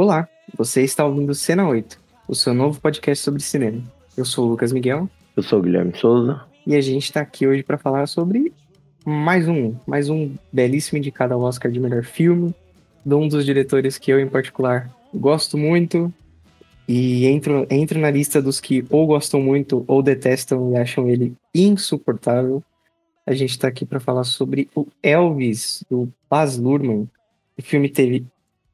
Olá, você está ouvindo Cena 8, o seu novo podcast sobre cinema. Eu sou o Lucas Miguel. Eu sou o Guilherme Souza. E a gente está aqui hoje para falar sobre mais um, mais um belíssimo indicado ao Oscar de melhor filme, de um dos diretores que eu, em particular, gosto muito e entro, entro na lista dos que ou gostam muito ou detestam e acham ele insuportável. A gente está aqui para falar sobre o Elvis, do Baz Luhrmann. O filme teve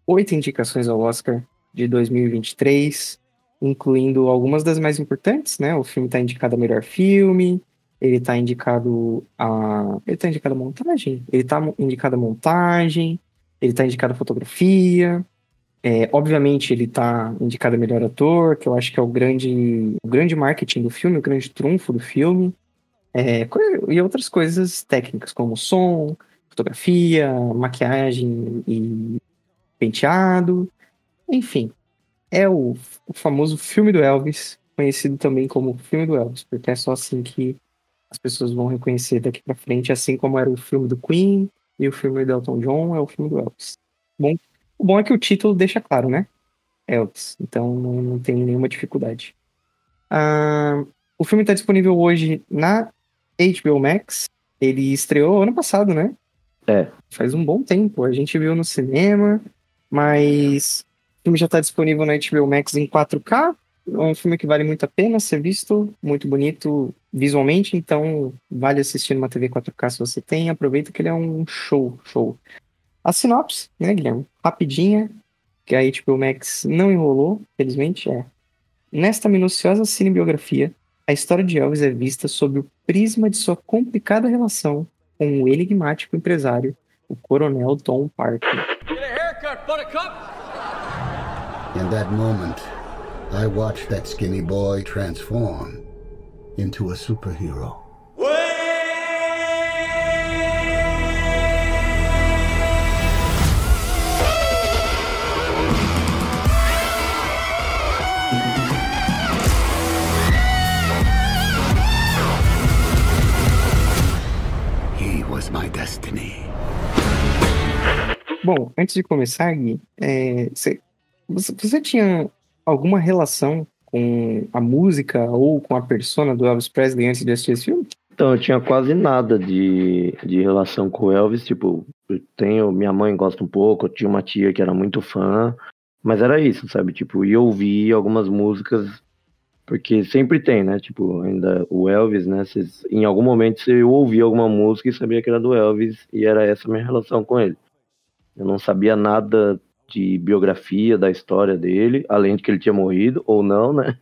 oito indicações ao Oscar de 2023, incluindo algumas das mais importantes, né? O filme está indicado a melhor filme, ele está indicado a. Ele está indicado a montagem? Ele está indicado a montagem, ele está indicado a fotografia. É, obviamente, ele está indicado a melhor ator, que eu acho que é o grande, o grande marketing do filme, o grande trunfo do filme. É, e outras coisas técnicas, como som, fotografia, maquiagem e penteado. Enfim, é o, o famoso filme do Elvis, conhecido também como filme do Elvis, porque é só assim que as pessoas vão reconhecer daqui para frente, assim como era o filme do Queen e o filme do Elton John, é o filme do Elvis. Bom, o bom é que o título deixa claro, né? Elvis. Então não, não tem nenhuma dificuldade. Uh, o filme está disponível hoje na HBO Max. Ele estreou ano passado, né? É. Faz um bom tempo. A gente viu no cinema, mas o filme já está disponível na HBO Max em 4K. É um filme que vale muito a pena ser visto, muito bonito visualmente, então vale assistir numa TV 4K se você tem. Aproveita que ele é um show, show. A sinopse, né, Guilherme? Rapidinha, que a HBO Max não enrolou, felizmente, é. Nesta minuciosa cinebiografia, a história de Elvis é vista sob o prisma de sua complicada relação com o enigmático empresário, o coronel Tom Parker. In that moment, I watched that skinny boy transform into a superhero. Bom, antes de começar, Gui, é, você, você tinha alguma relação com a música ou com a persona do Elvis Presley antes de assistir esse filme? Então, eu tinha quase nada de, de relação com o Elvis. Tipo, eu tenho. Minha mãe gosta um pouco, eu tinha uma tia que era muito fã. Mas era isso, sabe? Tipo, e ouvir algumas músicas. Porque sempre tem, né? Tipo, ainda o Elvis, né? Cês, em algum momento você ouvia alguma música e sabia que era do Elvis. E era essa a minha relação com ele. Eu não sabia nada de biografia da história dele, além de que ele tinha morrido, ou não, né?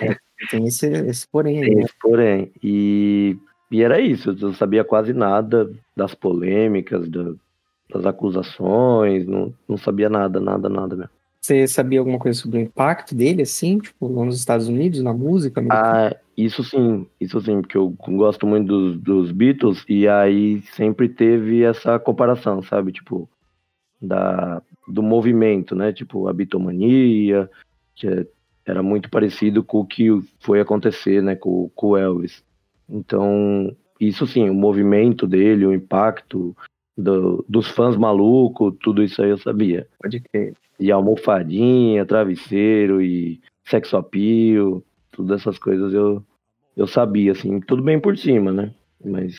É, tem esse, esse porém aí. Tem né? esse porém. E, e era isso, eu não sabia quase nada das polêmicas, da, das acusações, não, não sabia nada, nada, nada mesmo. Você sabia alguma coisa sobre o impacto dele, assim, tipo, nos Estados Unidos, na música? Ah, isso sim, isso sim, porque eu gosto muito dos, dos Beatles, e aí sempre teve essa comparação, sabe? Tipo, da, do movimento, né? Tipo, a bitomania, que é, era muito parecido com o que foi acontecer, né? Com, com o Elvis. Então, isso sim, o movimento dele, o impacto do, dos fãs malucos, tudo isso aí eu sabia. Pode crer. E almofadinha, travesseiro e sexo appeal, todas essas coisas eu, eu sabia, assim, tudo bem por cima, né? Mas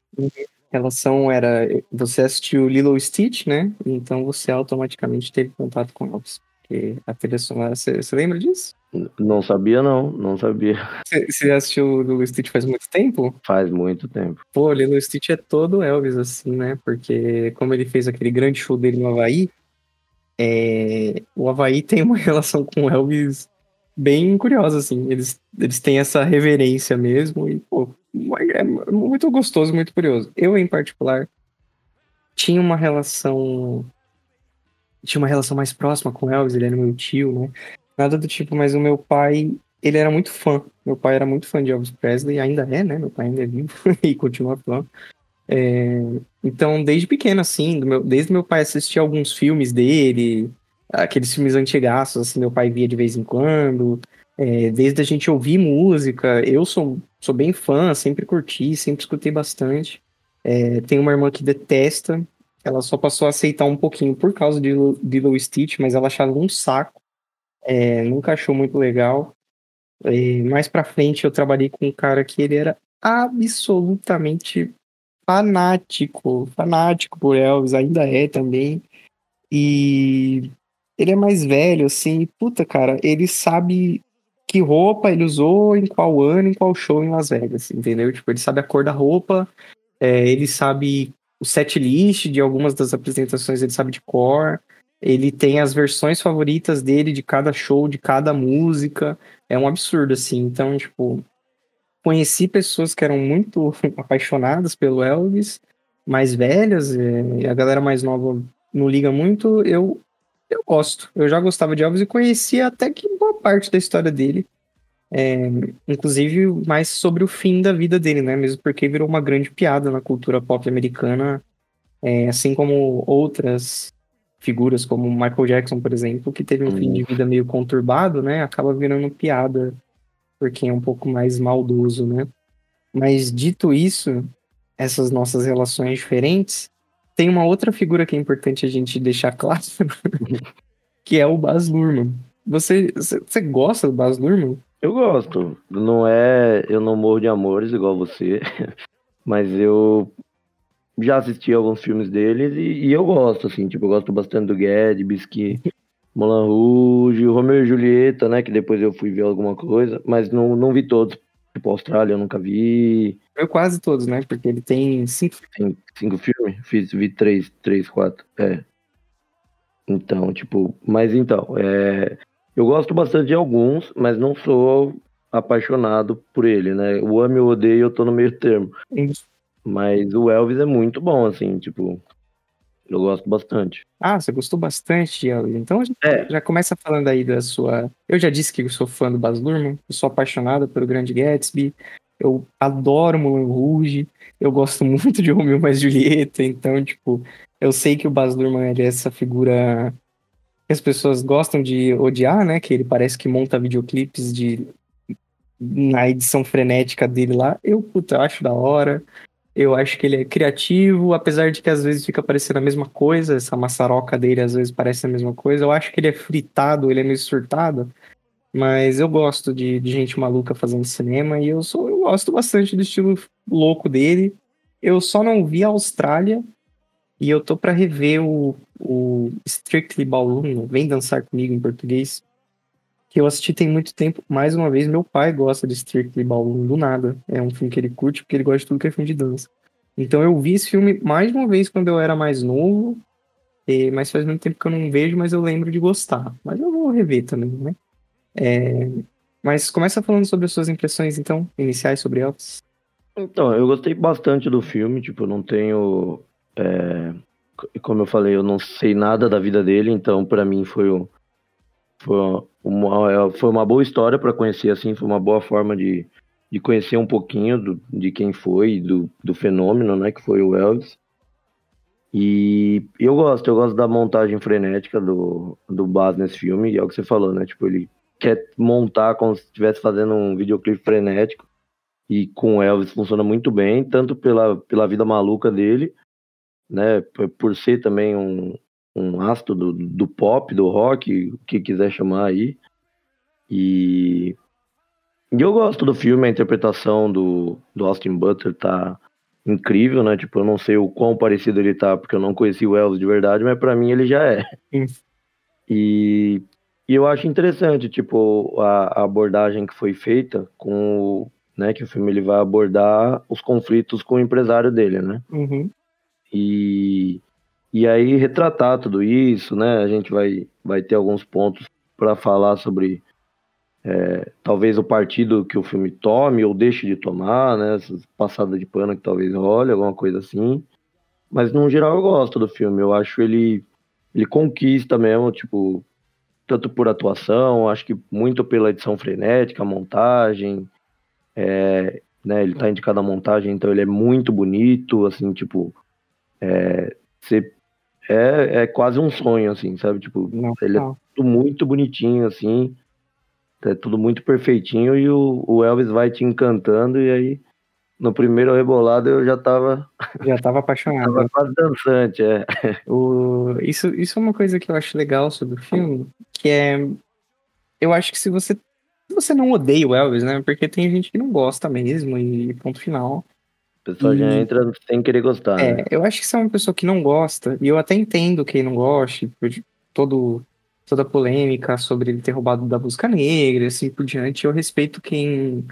relação era você assistiu Lilo Stitch, né? Então você automaticamente teve contato com Elvis. Porque a trilha sonora, você, você lembra disso? Não sabia, não, não sabia. Você, você assistiu Lilo Stitch faz muito tempo? Faz muito tempo. Pô, Lilo Stitch é todo Elvis, assim, né? Porque como ele fez aquele grande show dele no Havaí, é... o Havaí tem uma relação com o Elvis bem curiosa, assim. Eles, eles têm essa reverência mesmo e, pô, é muito gostoso, muito curioso. Eu, em particular, tinha uma relação. Tinha uma relação mais próxima com Elvis, ele era meu tio, né? Nada do tipo, mas o meu pai, ele era muito fã. Meu pai era muito fã de Elvis Presley, ainda é, né? Meu pai ainda é vivo e continua fã. É, então, desde pequeno, assim, meu, desde meu pai assistir alguns filmes dele, aqueles filmes antigaços, assim, meu pai via de vez em quando. É, desde a gente ouvir música, eu sou, sou bem fã, sempre curti, sempre escutei bastante. É, uma irmã que detesta, ela só passou a aceitar um pouquinho por causa de Lilo Stitch, mas ela achava um saco. É, nunca achou muito legal. E mais pra frente eu trabalhei com um cara que ele era absolutamente fanático, fanático por Elvis, ainda é também. E ele é mais velho, assim, puta, cara, ele sabe que roupa ele usou, em qual ano, em qual show em Las Vegas, entendeu? Tipo, ele sabe a cor da roupa, é, ele sabe o set list de algumas das apresentações, ele sabe de cor, ele tem as versões favoritas dele de cada show, de cada música, é um absurdo, assim, então, tipo, conheci pessoas que eram muito apaixonadas pelo Elvis, mais velhas, é, a galera mais nova não liga muito, eu eu gosto. Eu já gostava de Elvis e conhecia até que boa parte da história dele. É, inclusive mais sobre o fim da vida dele, né? Mesmo porque virou uma grande piada na cultura pop americana, é, assim como outras figuras, como Michael Jackson, por exemplo, que teve um fim de vida meio conturbado, né? Acaba virando piada por quem é um pouco mais maldoso, né? Mas dito isso, essas nossas relações diferentes, tem uma outra figura que é importante a gente deixar claro, que é o Baz Luhrmann. Você, você gosta do Baz Luhrmann? Eu gosto. Não é, eu não morro de amores igual você, mas eu já assisti alguns filmes deles e, e, eu gosto, assim, tipo, eu gosto bastante do Guedes, que Moulin Rouge, Romeo e Julieta, né, que depois eu fui ver alguma coisa, mas não, não vi todos, Tipo, Austrália eu nunca vi. Eu quase todos, né? Porque ele tem cinco. Tem cinco filmes? Fiz, vi três, três, quatro. É. Então, tipo, mas então, é, eu gosto bastante de alguns, mas não sou apaixonado por ele, né? O amo e o odeio, eu tô no meio termo. Mas o Elvis é muito bom, assim, tipo, eu gosto bastante. Ah, você gostou bastante, Elvis. Então a gente é. já começa falando aí da sua. Eu já disse que eu sou fã do Baz Luhrmann, eu sou apaixonado pelo Grande Gatsby, eu adoro Moulin Rouge, eu gosto muito de Romeo mais Julieta, então, tipo, eu sei que o Baz Luhrmann é essa figura que as pessoas gostam de odiar, né? Que ele parece que monta videoclipes de na edição frenética dele lá. Eu, puta, eu acho da hora. Eu acho que ele é criativo, apesar de que às vezes fica parecendo a mesma coisa, essa maçaroca dele às vezes parece a mesma coisa. Eu acho que ele é fritado, ele é meio surtado, mas eu gosto de, de gente maluca fazendo cinema e eu, sou, eu gosto bastante do estilo louco dele. Eu só não vi a Austrália e eu tô para rever o, o Strictly Ballroom, Vem Dançar Comigo em português, que eu assisti tem muito tempo. Mais uma vez, meu pai gosta de Strictly Ballroom do nada. É um filme que ele curte porque ele gosta de tudo que é filme de dança. Então eu vi esse filme mais uma vez quando eu era mais novo, e, mas faz muito tempo que eu não vejo, mas eu lembro de gostar. Mas eu vou rever também, né? É, mas começa falando sobre as suas impressões, então, iniciais sobre Elvis. Então, eu gostei bastante do filme, tipo, não tenho. É, como eu falei, eu não sei nada da vida dele, então para mim foi o, foi uma, é, foi uma boa história para conhecer, assim, foi uma boa forma de, de conhecer um pouquinho do, de quem foi, do, do fenômeno, né, que foi o Elvis. E eu gosto, eu gosto da montagem frenética do, do Baz nesse filme, e é o que você falou, né, tipo, ele quer montar como se estivesse fazendo um videoclipe frenético, e com o Elvis funciona muito bem, tanto pela, pela vida maluca dele, né, por ser também um, um astro do, do pop, do rock, o que quiser chamar aí. E, e eu gosto do filme, a interpretação do, do Austin Butler tá incrível, né? Tipo, eu não sei o quão parecido ele tá, porque eu não conheci o Elvis de verdade, mas para mim ele já é. E, e eu acho interessante, tipo, a, a, abordagem que foi feita com o, né, que o filme ele vai abordar os conflitos com o empresário dele, né? Uhum. E e aí retratar tudo isso, né? A gente vai, vai ter alguns pontos para falar sobre é, talvez o partido que o filme tome ou deixe de tomar, né? Essa passada de pano que talvez role, alguma coisa assim. Mas no geral eu gosto do filme. Eu acho ele ele conquista mesmo, tipo, tanto por atuação, acho que muito pela edição frenética, montagem, é, né? Ele tá indicado a montagem, então ele é muito bonito, assim, tipo, é, você é, é quase um sonho, assim, sabe? Tipo, não, ele é não. é tudo muito bonitinho, assim. É tudo muito perfeitinho e o, o Elvis vai te encantando e aí no primeiro rebolado eu já tava. Já tava apaixonado. tava quase dançante, é. O, isso, isso é uma coisa que eu acho legal sobre o filme, que é. eu acho que se você. Se você não odeia o Elvis, né? Porque tem gente que não gosta mesmo, e ponto final. O pessoal já E- entra sem querer gostar, né? É, eu acho que se é uma pessoa que não gosta, e eu até entendo quem não goste, por todo, toda a polêmica sobre ele ter roubado da música negra, e assim por diante, eu respeito quem,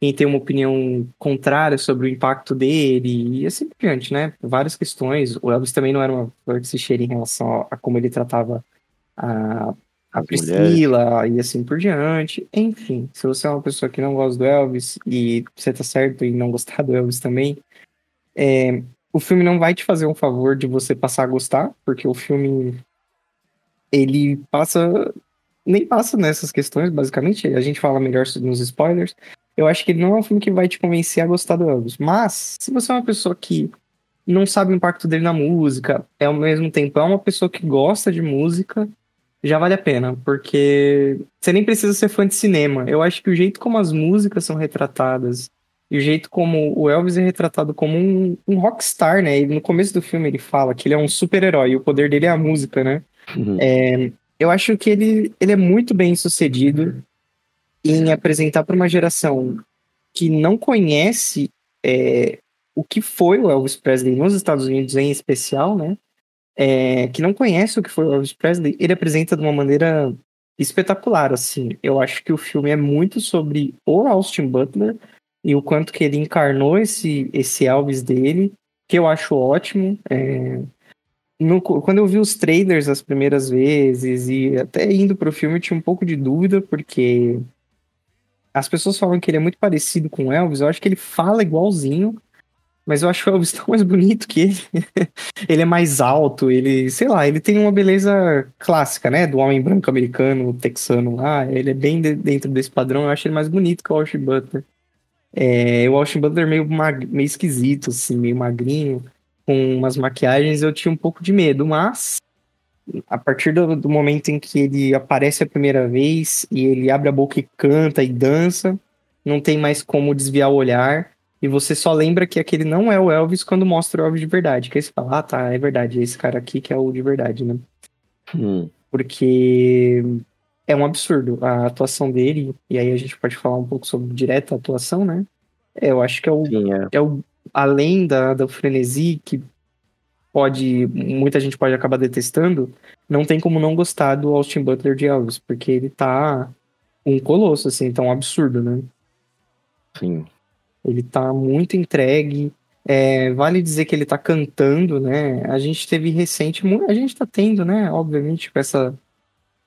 quem tem uma opinião contrária sobre o impacto dele, e assim por diante, né? Várias questões. O Elvis também não era uma flor que se cheira em relação a, a como ele tratava a, a Priscila e assim por diante. Enfim, se você é uma pessoa que não gosta do Elvis e você tá certo em não gostar do Elvis também, é, o filme não vai te fazer um favor de você passar a gostar, porque o filme ele passa nem passa nessas questões, basicamente. A gente fala melhor nos spoilers. Eu acho que ele não é um filme que vai te convencer a gostar do Elvis. Mas, se você é uma pessoa que não sabe o impacto dele na música, é ao mesmo tempo é uma pessoa que gosta de música, já vale a pena, porque você nem precisa ser fã de cinema. Eu acho que o jeito como as músicas são retratadas e o jeito como o Elvis é retratado como um, um rockstar, né? Ele, no começo do filme ele fala que ele é um super-herói e o poder dele é a música, né? É, eu acho que ele, ele é muito bem sucedido em apresentar para uma geração que não conhece é, o que foi o Elvis Presley nos Estados Unidos em especial, né? É, que não conhece o que foi o Elvis Presley, ele apresenta de uma maneira espetacular, assim. Eu acho que o filme é muito sobre o Austin Butler e o quanto que ele encarnou esse, esse Elvis dele, que eu acho ótimo. É, no- quando eu vi os trailers as primeiras vezes e até indo pro filme, eu tinha um pouco de dúvida, porque as pessoas falam que ele é muito parecido com Elvis. Eu acho que ele fala igualzinho, mas eu acho o Elvis tão mais bonito que ele. ele é mais alto, ele, sei lá, ele tem uma beleza clássica, né? Do homem branco americano, texano lá. Ele é bem de- dentro desse padrão. Eu acho ele mais bonito que o Austin Butler. É, o Austin Butler meio, mag- meio esquisito, assim, meio magrinho com umas maquiagens, eu tinha um pouco de medo, mas a partir do, do momento em que ele aparece a primeira vez e ele abre a boca e canta e dança, não tem mais como desviar o olhar. E você só lembra que aquele não é o Elvis quando mostra o Elvis de verdade. Que aí você fala, ah, tá, é verdade, é esse cara aqui que é o de verdade, né? Hum, Porque é um absurdo a atuação dele, e aí a gente pode falar um pouco sobre direta atuação, né? É, eu acho que é o sim, é. é o, além da, do frenesi, que pode, muita gente pode acabar detestando, não tem como não gostar do Austin Butler de Elvis, porque ele tá um colosso, assim, tá um absurdo, né? Sim. Ele tá muito entregue. É, vale dizer que ele tá cantando, né? A gente teve recente, a gente tá tendo, né? Obviamente, com essa,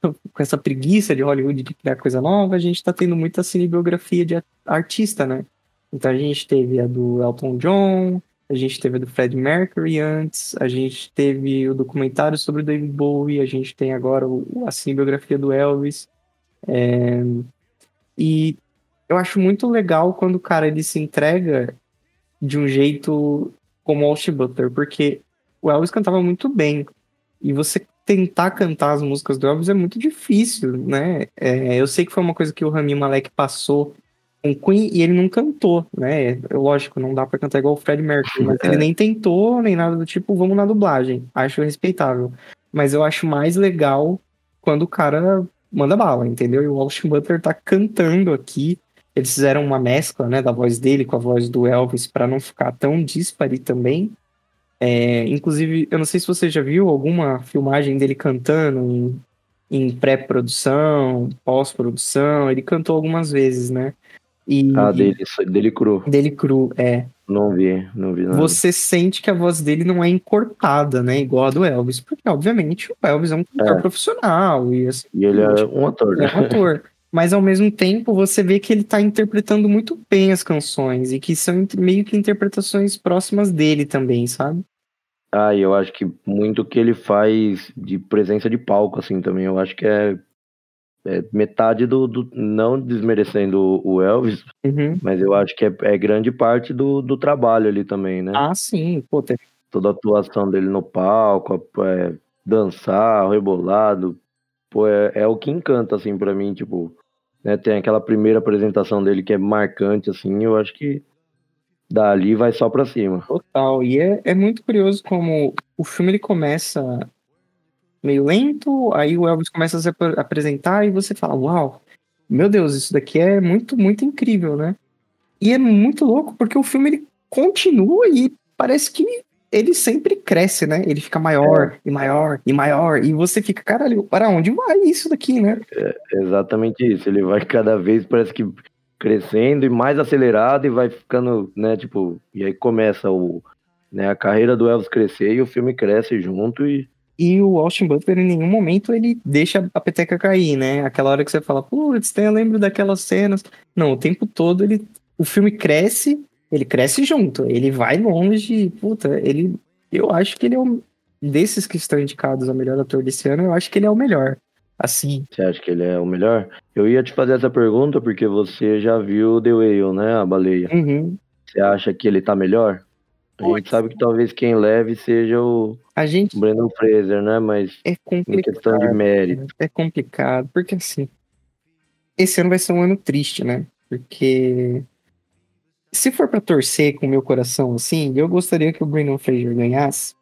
com essa preguiça de Hollywood de criar coisa nova, a gente tá tendo muita cinebiografia de artista, né? Então a gente teve a do Elton John, a gente teve a do Fred Mercury antes, a gente teve o documentário sobre o David Bowie, a gente tem agora a cinebiografia do Elvis. É, e eu acho muito legal quando o cara ele se entrega de um jeito como o Austin Butler, porque o Elvis cantava muito bem. E você tentar cantar as músicas do Elvis é muito difícil, né? É, eu sei que foi uma coisa que o Rami Malek passou com Queen e ele não cantou, né? É, Lógico, não dá pra cantar igual o Fred Mercury, mas É. ele nem tentou, nem nada do tipo, vamos na dublagem. Acho respeitável. Mas eu acho mais legal quando o cara manda bala, entendeu? E o Austin Butler tá cantando aqui. Eles fizeram uma mescla, né, da voz dele com a voz do Elvis para não ficar tão dispare também. É, inclusive, eu não sei se você já viu alguma filmagem dele cantando em, em pré-produção, pós-produção. Ele cantou algumas vezes, né? E Ah, dele, dele cru. dele cru, é. Não vi, não vi nada. Você sente que a voz dele não é encorpada, né? Igual a do Elvis. Porque, obviamente, o Elvis é um cantor É. profissional e assim. E ele é um ator, é né? um ator. Mas ao mesmo tempo você vê que ele tá interpretando muito bem as canções e que são meio que interpretações próximas dele também, sabe? Ah, eu acho que muito que ele faz de presença de palco, assim, também. Eu acho que é, é metade do, do- Não desmerecendo o Elvis, Uhum. mas eu acho que é, é grande parte do, do trabalho ali também, né? Ah, sim, pô, teve- Toda a atuação dele no palco, é, dançar, rebolado. Pô, é, é o que encanta, assim, pra mim, tipo. Né, tem aquela primeira apresentação dele que é marcante, assim, eu acho que dali vai só pra cima. total. E é, é muito curioso como o filme ele começa meio lento, aí o Elvis começa a se ap- apresentar e você fala, uau, meu Deus, isso daqui é muito, muito incrível, né? E é muito louco porque o filme ele continua e parece que ele sempre cresce, né? Ele fica maior e maior e maior e você fica, caralho, para onde vai isso daqui, né? Exatamente isso. Ele vai cada vez, parece que crescendo e mais acelerado e vai ficando, né, tipo, e aí começa o, né, a carreira do Elvis crescer e o filme cresce junto e E o Austin Butler, em nenhum momento, ele deixa a peteca cair, né? Aquela hora que você fala, putz, eu lembro daquelas cenas. Não, o tempo todo ele. O filme cresce, ele cresce junto, ele vai longe, puta, ele. Eu acho que ele é um. Desses que estão indicados a melhor ator desse ano, eu acho que ele é o melhor. Assim, você acha que ele é o melhor? Eu ia te fazer essa pergunta porque você já viu The Whale, né, a baleia. uhum. Você acha que ele tá melhor? A gente sabe que talvez quem leve seja o a gente Brandon Fraser, né, mas é em questão de complicado. mérito. É complicado, porque assim, esse ano vai ser um ano triste, né? Porque se for pra torcer com o meu coração, assim, eu gostaria que o Brandon Fraser ganhasse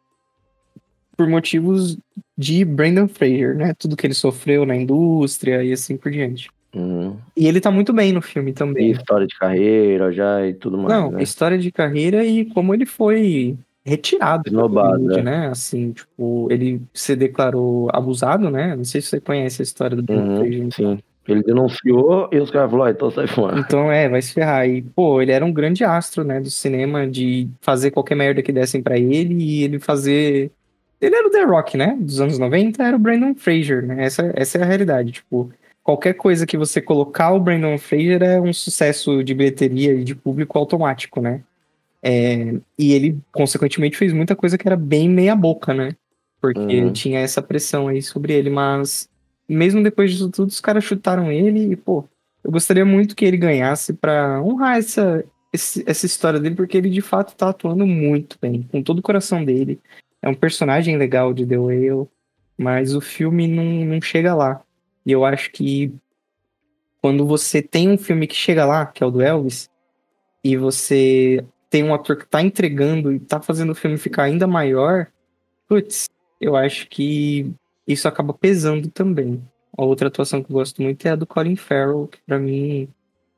por motivos de Brandon Fraser, né? Tudo que ele sofreu na indústria e assim por diante. Uhum. E ele tá muito bem no filme E também. história de carreira já e tudo mais, Não, né? história de carreira e como ele foi retirado do Esnobado, Hollywood, é. né? Assim, tipo, ele se declarou abusado, né? Não sei se você conhece a história do Brandon Fraser. Uhum, sim. Ele denunciou e os caras falaram, ah, então sai fora. Então, é, vai se ferrar. E, pô, ele era um grande astro, né, do cinema, de fazer qualquer merda que dessem pra ele e ele fazer. Ele era o The Rock, né? Dos anos 90, era o Brandon Fraser, né? Essa, essa é a realidade. Tipo, qualquer coisa que você colocar o Brandon Fraser é um sucesso de bilheteria e de público automático, né? É, e ele, consequentemente, fez muita coisa que era bem meia-boca, né? Porque Uhum. tinha essa pressão aí sobre ele, mas mesmo depois disso tudo, os caras chutaram ele e, pô, eu gostaria muito que ele ganhasse pra honrar essa, esse- essa história dele, porque ele de fato tá atuando muito bem, com todo o coração dele. É um personagem legal de The Whale, mas o filme não, não chega lá. E eu acho que quando você tem um filme que chega lá, que é o do Elvis, e você tem um ator que tá entregando e tá fazendo o filme ficar ainda maior, putz, eu acho que isso acaba pesando também. A outra atuação que eu gosto muito é a do Colin Farrell, que pra mim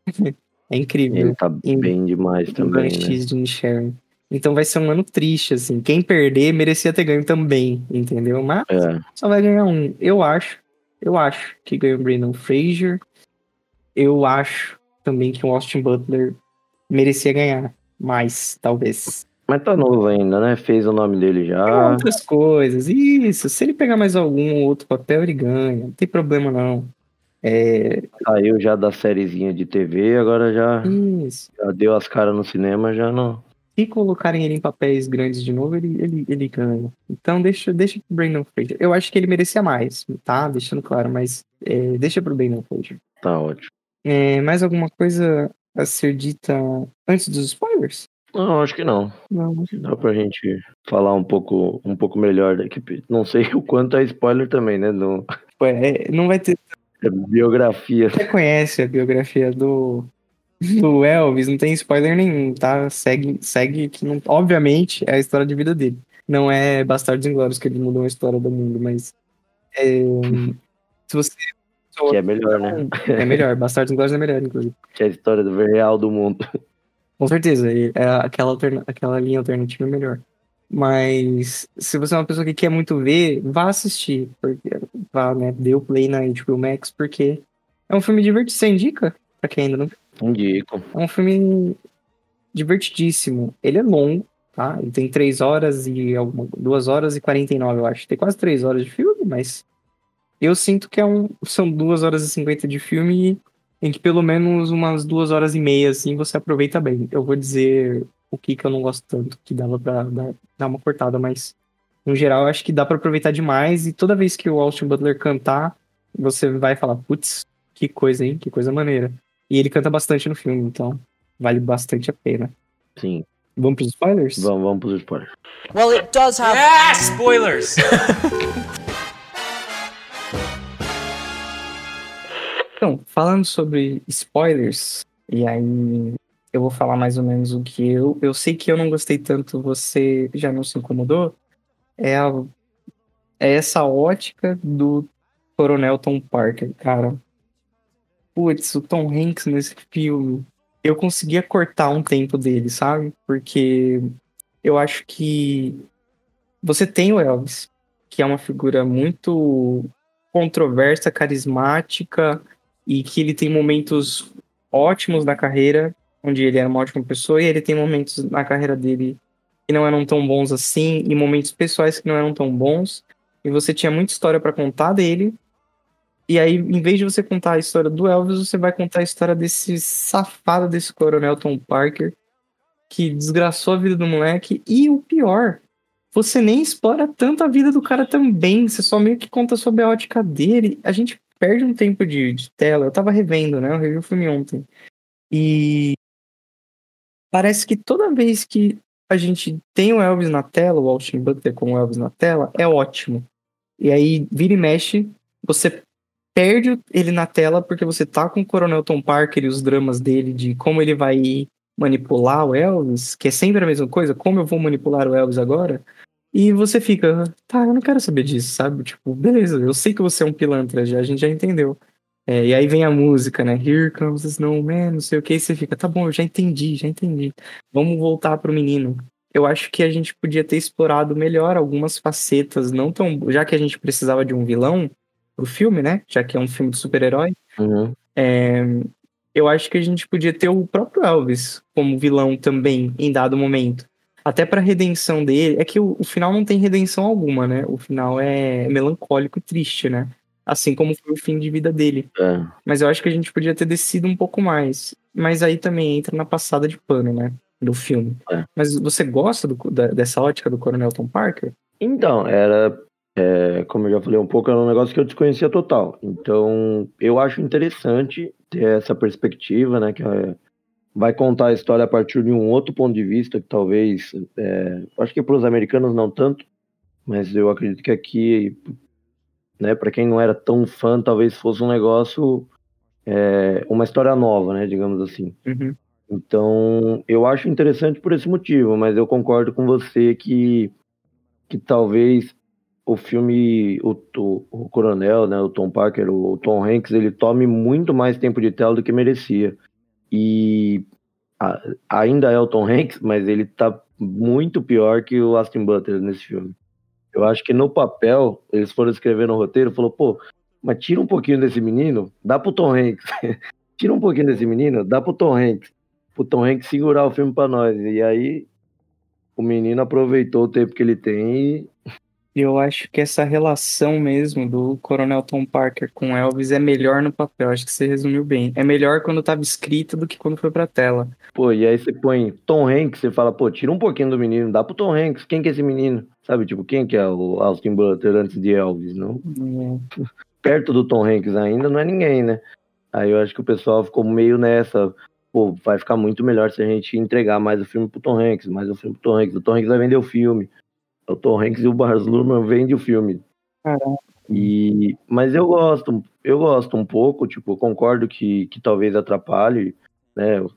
é incrível. Ele tá Em- bem demais também, né? Banshees de Sharon. Então vai ser um ano triste, assim. Quem perder merecia ter ganho também, entendeu? Mas É, só vai ganhar um. Eu acho. Eu acho que ganhou o Brandon Fraser. Eu acho também que o Austin Butler merecia ganhar mais, talvez. Mas tá novo ainda, né? Fez o nome dele Tem já. outras coisas. Isso. Se ele pegar mais algum outro papel, ele ganha. Não tem problema, não. É. Saiu já da sériezinha de TV, agora já, Isso. já deu as caras no cinema, já não. Se colocarem ele em papéis grandes de novo, ele, ele, ele ganha. Então deixa, deixa pro Brandon Fraser. Eu acho que ele merecia mais, tá? Deixando claro, mas é, deixa pro Brandon Fraser. Tá ótimo. É, mais alguma coisa a ser dita antes dos spoilers? Não, acho que não. Não. Dá pra gente falar um pouco, um pouco melhor da equipe. Não sei o quanto é spoiler também, né? No, É, não vai ter. é biografia. Você conhece a biografia do, do Elvis, não tem spoiler nenhum, tá? Segue, segue que não. Obviamente é a história de vida dele. Não é Bastardos Inglórios que ele mudou a história do mundo, mas. é, se você. Que é melhor, né? É melhor, Bastardos Inglórios é melhor, inclusive. Que é a história do real do mundo. Com certeza, e- é aquela, aquela linha alternativa é melhor. Mas se você é uma pessoa que quer muito ver, vá assistir. Porque, vá, né? Dê o play na HBO Max, porque é um filme divertido. Você indica? Pra quem ainda não Indico. É um filme divertidíssimo. Ele é longo, tá? Ele tem 3 horas e alguma, 2 horas e 49, eu acho. Tem quase 3 horas de filme, mas eu sinto que é um, são 2 horas e 50 de filme em que pelo menos umas 2 horas e meia, assim, você aproveita bem. Eu vou dizer o que que eu não gosto tanto, que dava pra dar, dar uma cortada, mas no geral eu acho que dá pra aproveitar demais e toda vez que o Austin Butler cantar, você vai falar, putz, que coisa, hein? Que coisa maneira. E ele canta bastante no filme, então vale bastante a pena. Sim. Vamos pros spoilers? Vamos, vamos pros spoilers. Well, it does have. Ah, spoilers! Então, falando sobre spoilers, e aí eu vou falar mais ou menos o que eu. Eu sei que eu não gostei tanto, você já não se incomodou. É a- é essa ótica do Coronel Tom Parker, cara. Putz, o Tom Hanks nesse filme. Eu conseguia cortar um tempo dele, sabe? Porque eu acho que você tem o Elvis, que é uma figura muito controversa, carismática e que ele tem momentos ótimos na carreira, onde ele era uma ótima pessoa, e ele tem momentos na carreira dele que não eram tão bons assim, e momentos pessoais que não eram tão bons, e você tinha muita história para contar dele. E aí, em vez de você contar a história do Elvis, você vai contar a história desse safado desse coronel Tom Parker, que desgraçou a vida do moleque, e o pior, você nem explora tanto a vida do cara também, você só meio que conta sobre a ótica dele. A gente perde um tempo de, de tela. Eu tava revendo, né? Eu revi o filme ontem. E parece que toda vez que a gente tem o Elvis na tela, o Austin Butler com o Elvis na tela, é ótimo. E aí, vira e mexe, você perde ele na tela porque você tá com o Coronel Tom Parker e os dramas dele de como ele vai manipular o Elvis, que é sempre a mesma coisa, como eu vou manipular o Elvis agora? E você fica, tá, eu não quero saber disso, sabe? Tipo, beleza, eu sei que você é um pilantra, já, a gente já entendeu. É, e aí vem a música, né? Here comes the snowman, não sei o que, e você fica, tá bom, eu já entendi, já entendi. Vamos voltar pro menino. Eu acho que a gente podia ter explorado melhor algumas facetas, não tão. Já que a gente precisava de um vilão pro filme, né? Já que é um filme de super-herói. Uhum. É, eu acho que a gente podia ter o próprio Elvis como vilão também, em dado momento. Até pra redenção dele. É que o, o final não tem redenção alguma, né? O final é melancólico e triste, né? Assim como foi o fim de vida dele. É. Mas eu acho que a gente podia ter descido um pouco mais. Mas aí também entra na passada de pano, né? Do filme. É. Mas você gosta do- da- dessa ótica do Coronel Tom Parker? Então, era, é, como eu já falei um pouco, era um negócio que eu desconhecia total. Então, eu acho interessante ter essa perspectiva, né? Que é, vai contar a história a partir de um outro ponto de vista, que talvez, é, acho que para os americanos não tanto, mas eu acredito que aqui, né, para quem não era tão fã, talvez fosse um negócio, é, uma história nova, né? Digamos assim. Uhum. Então, eu acho interessante por esse motivo, mas eu concordo com você que, que talvez o filme, o, o, o Coronel, né, o Tom Parker, o, o Tom Hanks, ele tome muito mais tempo de tela do que merecia. E a- ainda é o Tom Hanks, mas ele tá muito pior que o Austin Butler nesse filme. Eu acho que no papel, eles foram escrever no roteiro, falou, pô, mas tira um pouquinho desse menino, dá pro Tom Hanks. tira um pouquinho desse menino, dá pro Tom Hanks pro Tom Hanks segurar o filme pra nós. E aí o menino aproveitou o tempo que ele tem e eu acho que essa relação mesmo do Coronel Tom Parker com Elvis é melhor no papel. Acho que você resumiu bem. É melhor quando estava escrito do que quando foi pra tela. Pô, e aí você põe Tom Hanks, você fala, pô, tira um pouquinho do menino, dá pro Tom Hanks. Quem que é esse menino? Sabe, tipo, quem que é o Austin Butler antes de Elvis, não? É. Perto do Tom Hanks ainda não é ninguém, né? Aí eu acho que o pessoal ficou meio nessa, pô, vai ficar muito melhor se a gente entregar mais o filme pro Tom Hanks, mais o filme pro Tom Hanks. O Tom Hanks vai vender o filme. O Tom Hanks e o Baz Luhrmann vendem o filme. Caramba. E, mas eu gosto, eu gosto um pouco, tipo, concordo que, que talvez atrapalhe, né, o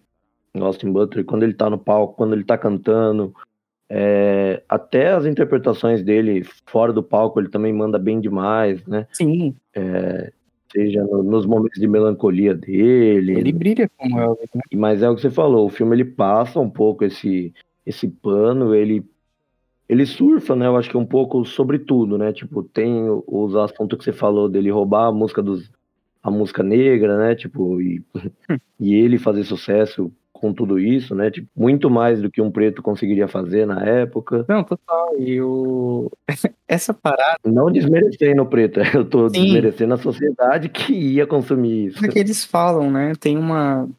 Austin Butler, quando ele tá no palco, quando ele tá cantando, é, até as interpretações dele fora do palco, ele também manda bem demais, né, Sim, seja no- nos momentos de melancolia dele, ele brilha como Elvis, né? mas é o que você falou, o filme ele passa um pouco esse, esse pano, ele ele surfa, né? Eu acho que um pouco sobre tudo, né? Tipo, tem os assuntos que você falou dele roubar a música dos a música negra, né? Tipo, e, e ele fazer sucesso com tudo isso, né? Tipo, muito mais do que um preto conseguiria fazer na época. Não, total. E o... essa parada Não desmerecendo o preto, eu tô Sim. desmerecendo a sociedade que ia consumir isso. que eles falam, né? Tem uma...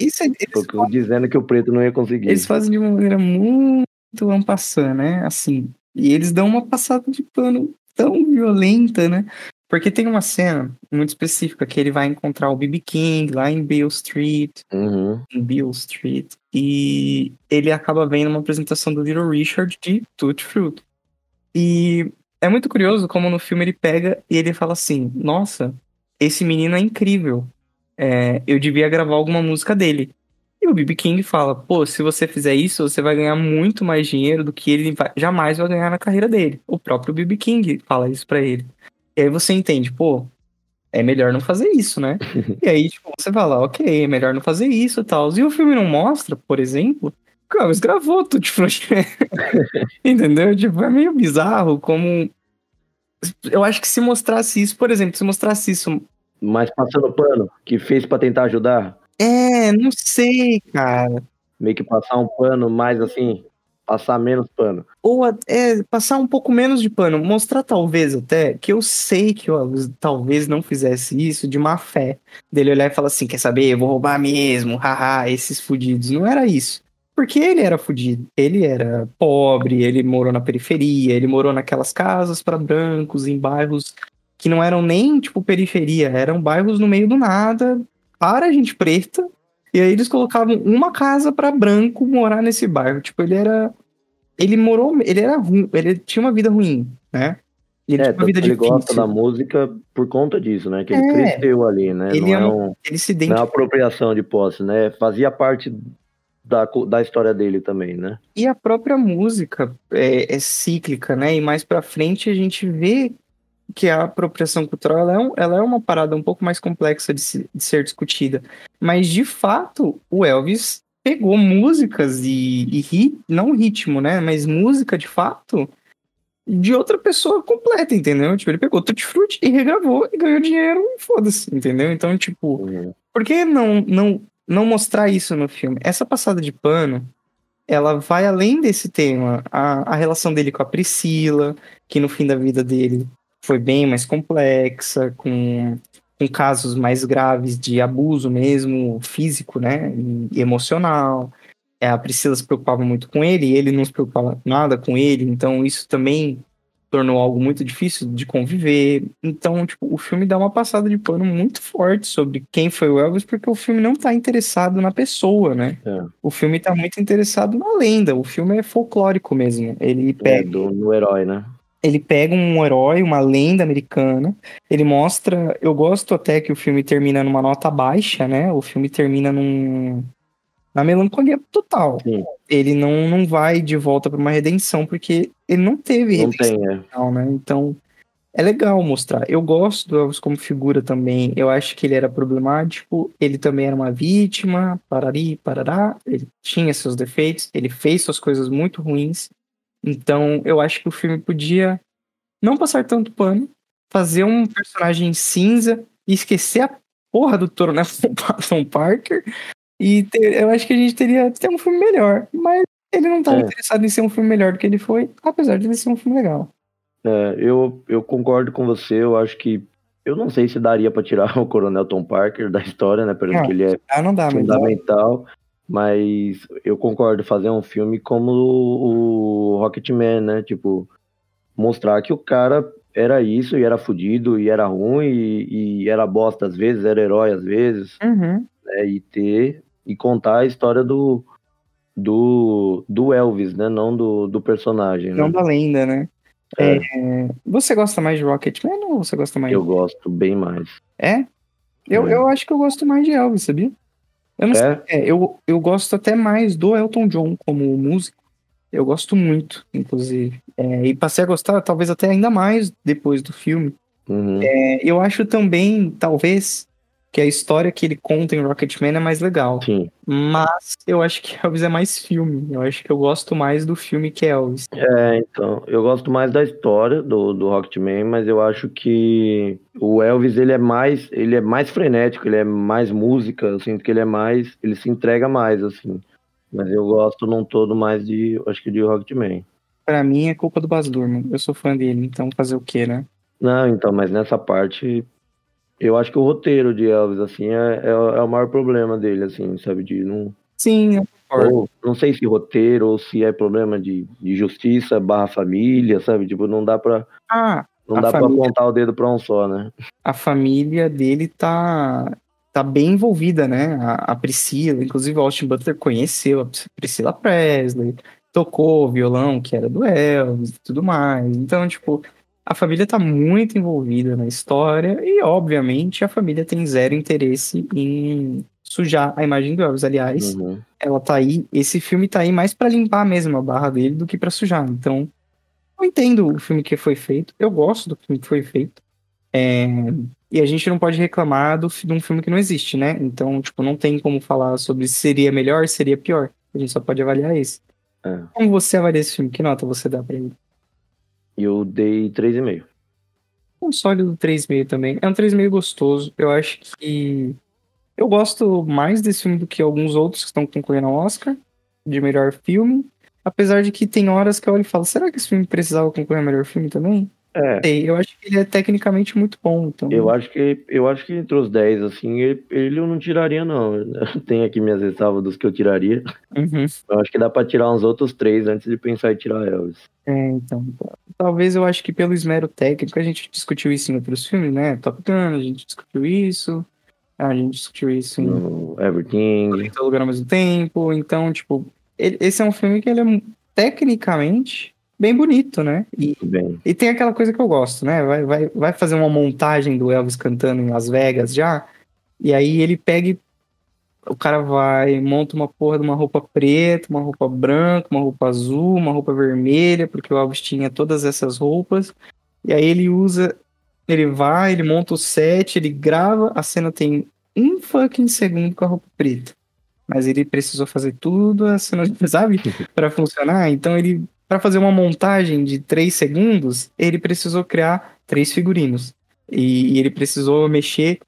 Isso é- eles, Tô dizendo que o preto não ia conseguir. eles fazem de uma maneira muito ampassã, né? Assim. E eles dão uma passada de pano tão violenta, né? Porque tem uma cena muito específica que ele vai encontrar o B.B. King lá em Beale Street, Uhum. em Beale Street, e ele acaba vendo uma apresentação do Little Richard de Tutti Frutti. E é muito curioso como no filme ele pega e ele fala assim: Nossa, esse menino é incrível. É, eu devia gravar alguma música dele. E o B.B. King fala, pô, se você fizer isso, você vai ganhar muito mais dinheiro do que ele vai, jamais vai ganhar na carreira dele. O próprio B.B. King fala isso pra ele. E aí você entende, pô, é melhor não fazer isso, né? e aí, tipo, você fala, ok, é melhor não fazer isso e tal. E o filme não mostra, por exemplo, Elvis gravou Tutti Frutti. Entendeu? Tipo, é meio bizarro como... Eu acho que se mostrasse isso, por exemplo, se mostrasse isso... Mas passando pano, que fez para tentar ajudar? É, não sei, cara. Meio que passar um pano mais assim, passar menos pano. Ou é, passar um pouco menos de pano. Mostrar talvez até que eu sei que eu talvez não fizesse isso de má fé. Dele olhar e falar assim, quer saber, eu vou roubar mesmo, haha, esses fudidos. Não era isso. Porque ele era fudido. Ele era pobre, ele morou na periferia, ele morou naquelas casas para brancos, em bairros que não eram nem, tipo, periferia, eram bairros no meio do nada, para gente preta, e aí eles colocavam uma casa para branco morar nesse bairro. Tipo, ele era. Ele morou. Ele era ruim. Ele tinha uma vida ruim, né? Ele é, ele difícil. gosta da música por conta disso, né? Que ele é, cresceu ali, né? Ele não é, um, ele se não é uma apropriação de posse, né? Fazia parte da, da história dele também, né? E a própria música é, é cíclica, né? E mais pra frente a gente vê que a apropriação cultural ela é, um, ela é uma parada um pouco mais complexa de, se, de, ser discutida. Mas, de fato, o Elvis pegou músicas e, e rit, não ritmo, né? Mas música, de fato, de outra pessoa completa, entendeu? Tipo, ele pegou Tutti Frutti e regravou e ganhou dinheiro e foda-se, entendeu? Então, tipo, uhum. por que não, não, não mostrar isso no filme? Essa passada de pano, ela vai além desse tema. A, a relação dele com a Priscila, que no fim da vida dele foi bem mais complexa, com, com casos mais graves de abuso mesmo, físico, né, e emocional. É, a Priscila se preocupava muito com ele, e ele não se preocupava nada com ele, então isso também tornou algo muito difícil de conviver. Então, tipo, o filme dá uma passada de pano muito forte sobre quem foi o Elvis, porque o filme não tá interessado na pessoa, né? É. O filme tá muito interessado na lenda. O filme é folclórico mesmo. Ele é, pega. É, do, no herói, né? Ele pega um herói, uma lenda americana, ele mostra, eu gosto até que o filme termina numa nota baixa, né? O filme termina num na melancolia total. Sim. Ele não, não vai de volta para uma redenção porque ele não teve não redenção, tem, é. né? Então é legal mostrar. Eu gosto do Elvis como figura também. Eu acho que ele era problemático, ele também era uma vítima, parari, parará, ele tinha seus defeitos, ele fez suas coisas muito ruins. Então, eu acho que o filme podia não passar tanto pano, fazer um personagem cinza e esquecer a porra do Toro Nelson Parker. E ter, eu acho que a gente teria ter um filme melhor. Mas ele não estava é. interessado em ser um filme melhor do que ele foi, apesar de ele ser um filme legal. É, eu, eu concordo com você, eu acho que. Eu não sei se daria para tirar o Coronel Tom Parker da história, né? Exemplo, que ele é ah, dá, fundamental. Mas eu concordo, fazer um filme como o Rocketman, né? Tipo, mostrar que o cara era isso e era fudido e era ruim e, e era bosta às vezes, era herói às vezes. Uhum. Né? E ter e contar a história do, do, do Elvis, né? Não do, do personagem. Não né? da lenda, né? É. É, você gosta mais de Rocketman ou você gosta mais? Eu gosto bem mais. É? Eu, é. eu acho que eu gosto mais de Elvis, sabia? Eu não é? sei. Eu, eu gosto até mais do Elton John como músico. Eu gosto muito, inclusive. É, e passei a gostar, talvez até ainda mais depois do filme. Uhum. É, eu acho também, talvez, que a história que ele conta em Rocketman é mais legal. Sim. Mas eu acho que Elvis é mais filme. Eu acho que eu gosto mais do filme que Elvis. É, então. Eu gosto mais da história do, do Rocketman, mas eu acho que o Elvis ele é mais. Ele é mais frenético, ele é mais música. Eu sinto que ele é mais. Ele se entrega mais, assim. Mas eu gosto num todo mais de. Acho que de Rocketman. Pra mim é culpa do Baz Luhrmann. Eu sou fã dele, então fazer o quê, né? Não, então, mas nessa parte eu acho que o roteiro de Elvis, assim, é, é, é o maior problema dele, assim, sabe? De não. Sim, eu ou, não sei se roteiro ou se é problema de, de justiça barra família, sabe? Tipo, não dá pra. Ah, não dá família... pra apontar o dedo pra um só, né? A família dele tá, tá bem envolvida, né? A, a Priscila, inclusive o Austin Butler conheceu a Priscila Presley, tocou o violão que era do Elvis e tudo mais. Então, tipo, a família está muito envolvida na história e, obviamente, a família tem zero interesse em, sujar a imagem do Elvis. Aliás, Uhum. ela tá aí, esse filme tá aí mais pra limpar mesmo a barra dele do que pra sujar. Então, eu entendo o filme que foi feito, eu gosto do filme que foi feito. É, e a gente não pode reclamar do, de um filme que não existe, né? Então, tipo, não tem como falar sobre se seria melhor, seria pior. A gente só pode avaliar esse. É. Como você avalia esse filme? Que nota você dá pra ele? Eu dei 3,5. Um sólido 3,5 também. É um 3,5 gostoso. Eu acho que. Eu gosto mais desse filme do que alguns outros que estão concorrendo ao Oscar de melhor filme. Apesar de que tem horas que eu olho e falo: será que esse filme precisava concorrer a melhor filme também? É, Sei, eu acho que ele é tecnicamente muito bom. Então... eu acho que eu acho que entre os 10, assim, ele, ele eu não tiraria, não. Tenho aqui minhas ressalvas dos que eu tiraria. Uhum. Eu acho que dá pra tirar uns outros três antes de pensar em tirar Elvis. É, então. Talvez eu acho que pelo esmero técnico, a gente discutiu isso em outros filmes, né? Top Gun, a gente discutiu isso. A gente discutiu isso em No Everything. em todo lugar ao mesmo tempo. Então, tipo, ele- esse é um filme que ele é tecnicamente bem bonito, né? E, e tem aquela coisa que eu gosto, né? Vai, vai, vai fazer uma montagem do Elvis cantando em Las Vegas já. E aí ele pega e o cara vai, monta uma porra de uma roupa preta, uma roupa branca, uma roupa azul, uma roupa vermelha, porque o Elvis tinha todas essas roupas. E aí ele usa, ele vai, ele monta o set, ele grava, a cena tem um fucking segundo com a roupa preta. Mas ele precisou fazer tudo a cena, sabe? Pra funcionar. Então ele, Pra fazer uma montagem de três segundos, ele precisou criar três figurinos. E, e ele precisou mexer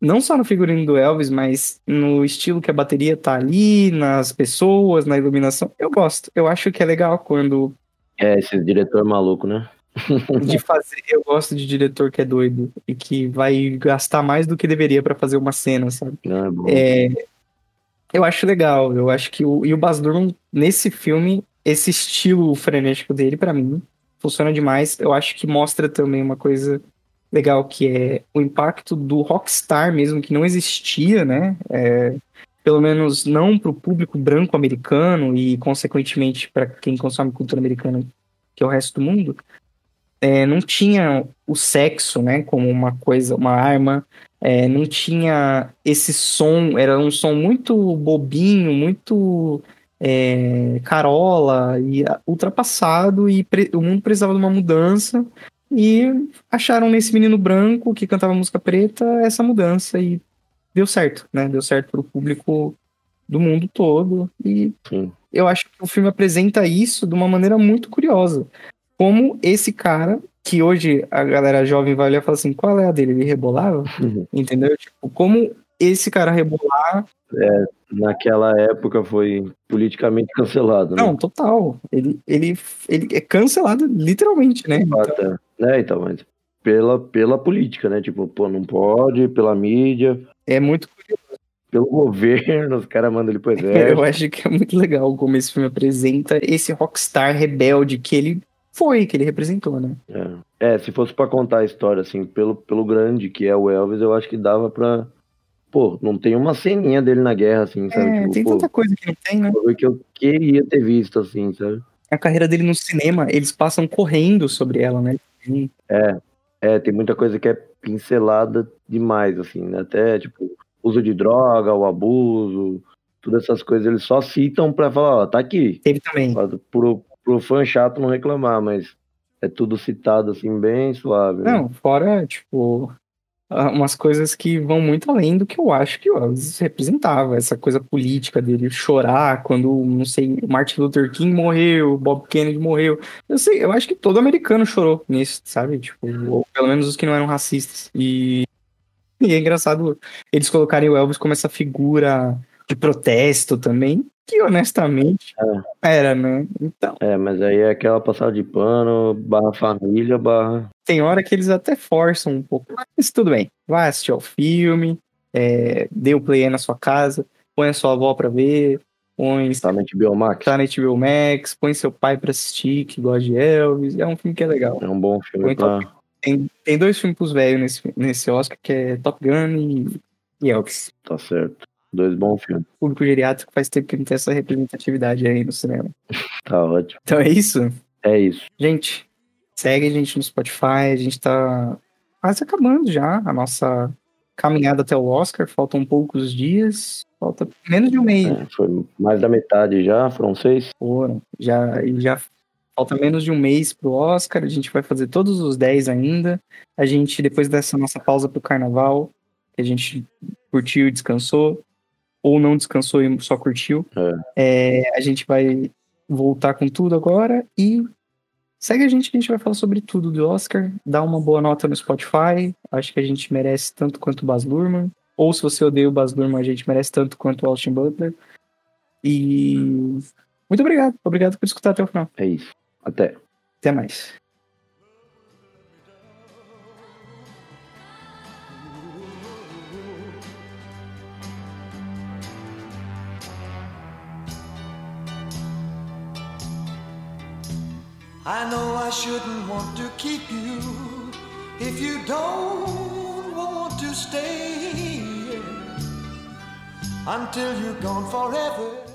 não só no figurino do Elvis, mas no estilo que a bateria tá ali, nas pessoas, na iluminação. Eu gosto. Eu acho que é legal quando É, esse diretor maluco, né? de fazer. Eu gosto de diretor que é doido e que vai gastar mais do que deveria pra fazer uma cena, sabe? Não, é bom. É, eu acho legal. Eu acho que o, e o Baz Luhrmann, nesse filme, esse estilo frenético dele, pra mim, funciona demais. Eu acho que mostra também uma coisa legal, que é o impacto do rockstar mesmo, que não existia, né? É, pelo menos não pro público branco americano e, consequentemente, para quem consome cultura americana, que é o resto do mundo. É, não tinha o sexo, né, como uma coisa, uma arma, é, não tinha esse som, era um som muito bobinho, muito é, carola e ultrapassado, e o mundo precisava de uma mudança, e acharam nesse menino branco que cantava música preta essa mudança, e deu certo, né, deu certo pro público do mundo todo, e Sim. eu acho que o filme apresenta isso de uma maneira muito curiosa. Como esse cara, que hoje a galera jovem vai olhar e falar assim, qual é a dele? Ele rebolava? Uhum. Entendeu? Tipo, como esse cara rebolar. Naquela época foi politicamente cancelado, né? Não, total. Ele, ele, ele é cancelado literalmente, né? Então. É, então, mas pela, pela política, né? Tipo, pô, não pode, pela mídia, é muito pelo governo, os caras mandam ele pro Eu exército. acho que é muito legal como esse filme apresenta esse rockstar rebelde que ele foi, que ele representou, né? É. É, se fosse pra contar a história, assim, pelo, pelo grande que é o Elvis, eu acho que dava pra. Pô, não tem uma ceninha dele na guerra, assim, sabe? É, tipo, tem pô, tanta coisa que não tem, né? que eu queria ter visto, assim, sabe? A carreira dele no cinema, eles passam correndo sobre ela, né? É, tem muita coisa que é pincelada demais, assim, né? Até, tipo, uso de droga, o abuso, todas essas coisas, eles só citam pra falar, ó, tá aqui. Teve também. Pro, pro fã chato não reclamar, mas é tudo citado, assim, bem suave. né? Não, fora, tipo, umas coisas que vão muito além do que eu acho que o Elvis representava. Essa coisa política dele chorar quando, não sei, Martin Luther King morreu, Bob Kennedy morreu. Eu sei, eu acho que todo americano chorou nisso, sabe? Tipo, ou pelo menos os que não eram racistas. E, e é engraçado eles colocarem o Elvis como essa figura de protesto também, que honestamente era, né? Então. É, mas aí é aquela passada de pano, barra família, barra. tem hora que eles até forçam um pouco. Mas tudo bem. Vai assistir ao filme, é, dê o play aí na sua casa, põe a sua avó pra ver, põe Tá na HBO Max. tá na HBO Max, põe seu pai pra assistir, que gosta de Elvis. É um filme que é legal. É um bom filme pra. Tem, tem dois filmes pros velhos nesse, nesse Oscar, que é Top Gun e, e Elvis. Tá certo. Dois bons filmes. O público geriátrico faz tempo que não tem essa representatividade aí no cinema. Tá ótimo. Então é isso. É isso. Gente, segue a gente no Spotify, a gente tá quase acabando já a nossa caminhada até o Oscar, faltam poucos dias. Falta menos de um mês. É, foi mais da metade já, foram seis? Foram. Já, já falta menos de um mês pro Oscar. A gente vai fazer todos os 10 ainda. A gente, depois dessa nossa pausa pro carnaval, que a gente curtiu e descansou, ou não descansou e só curtiu, É. é, a gente vai voltar com tudo agora e segue a gente que a gente vai falar sobre tudo do Oscar. Dá uma boa nota no Spotify. Acho que a gente merece tanto quanto o Baz Luhrmann. Ou se você odeia o Baz Luhrmann, a gente merece tanto quanto o Austin Butler. E muito obrigado. Obrigado por escutar até o final. É isso. Até. Até mais. I know I shouldn't want to keep you if you don't want to stay here until you're gone forever.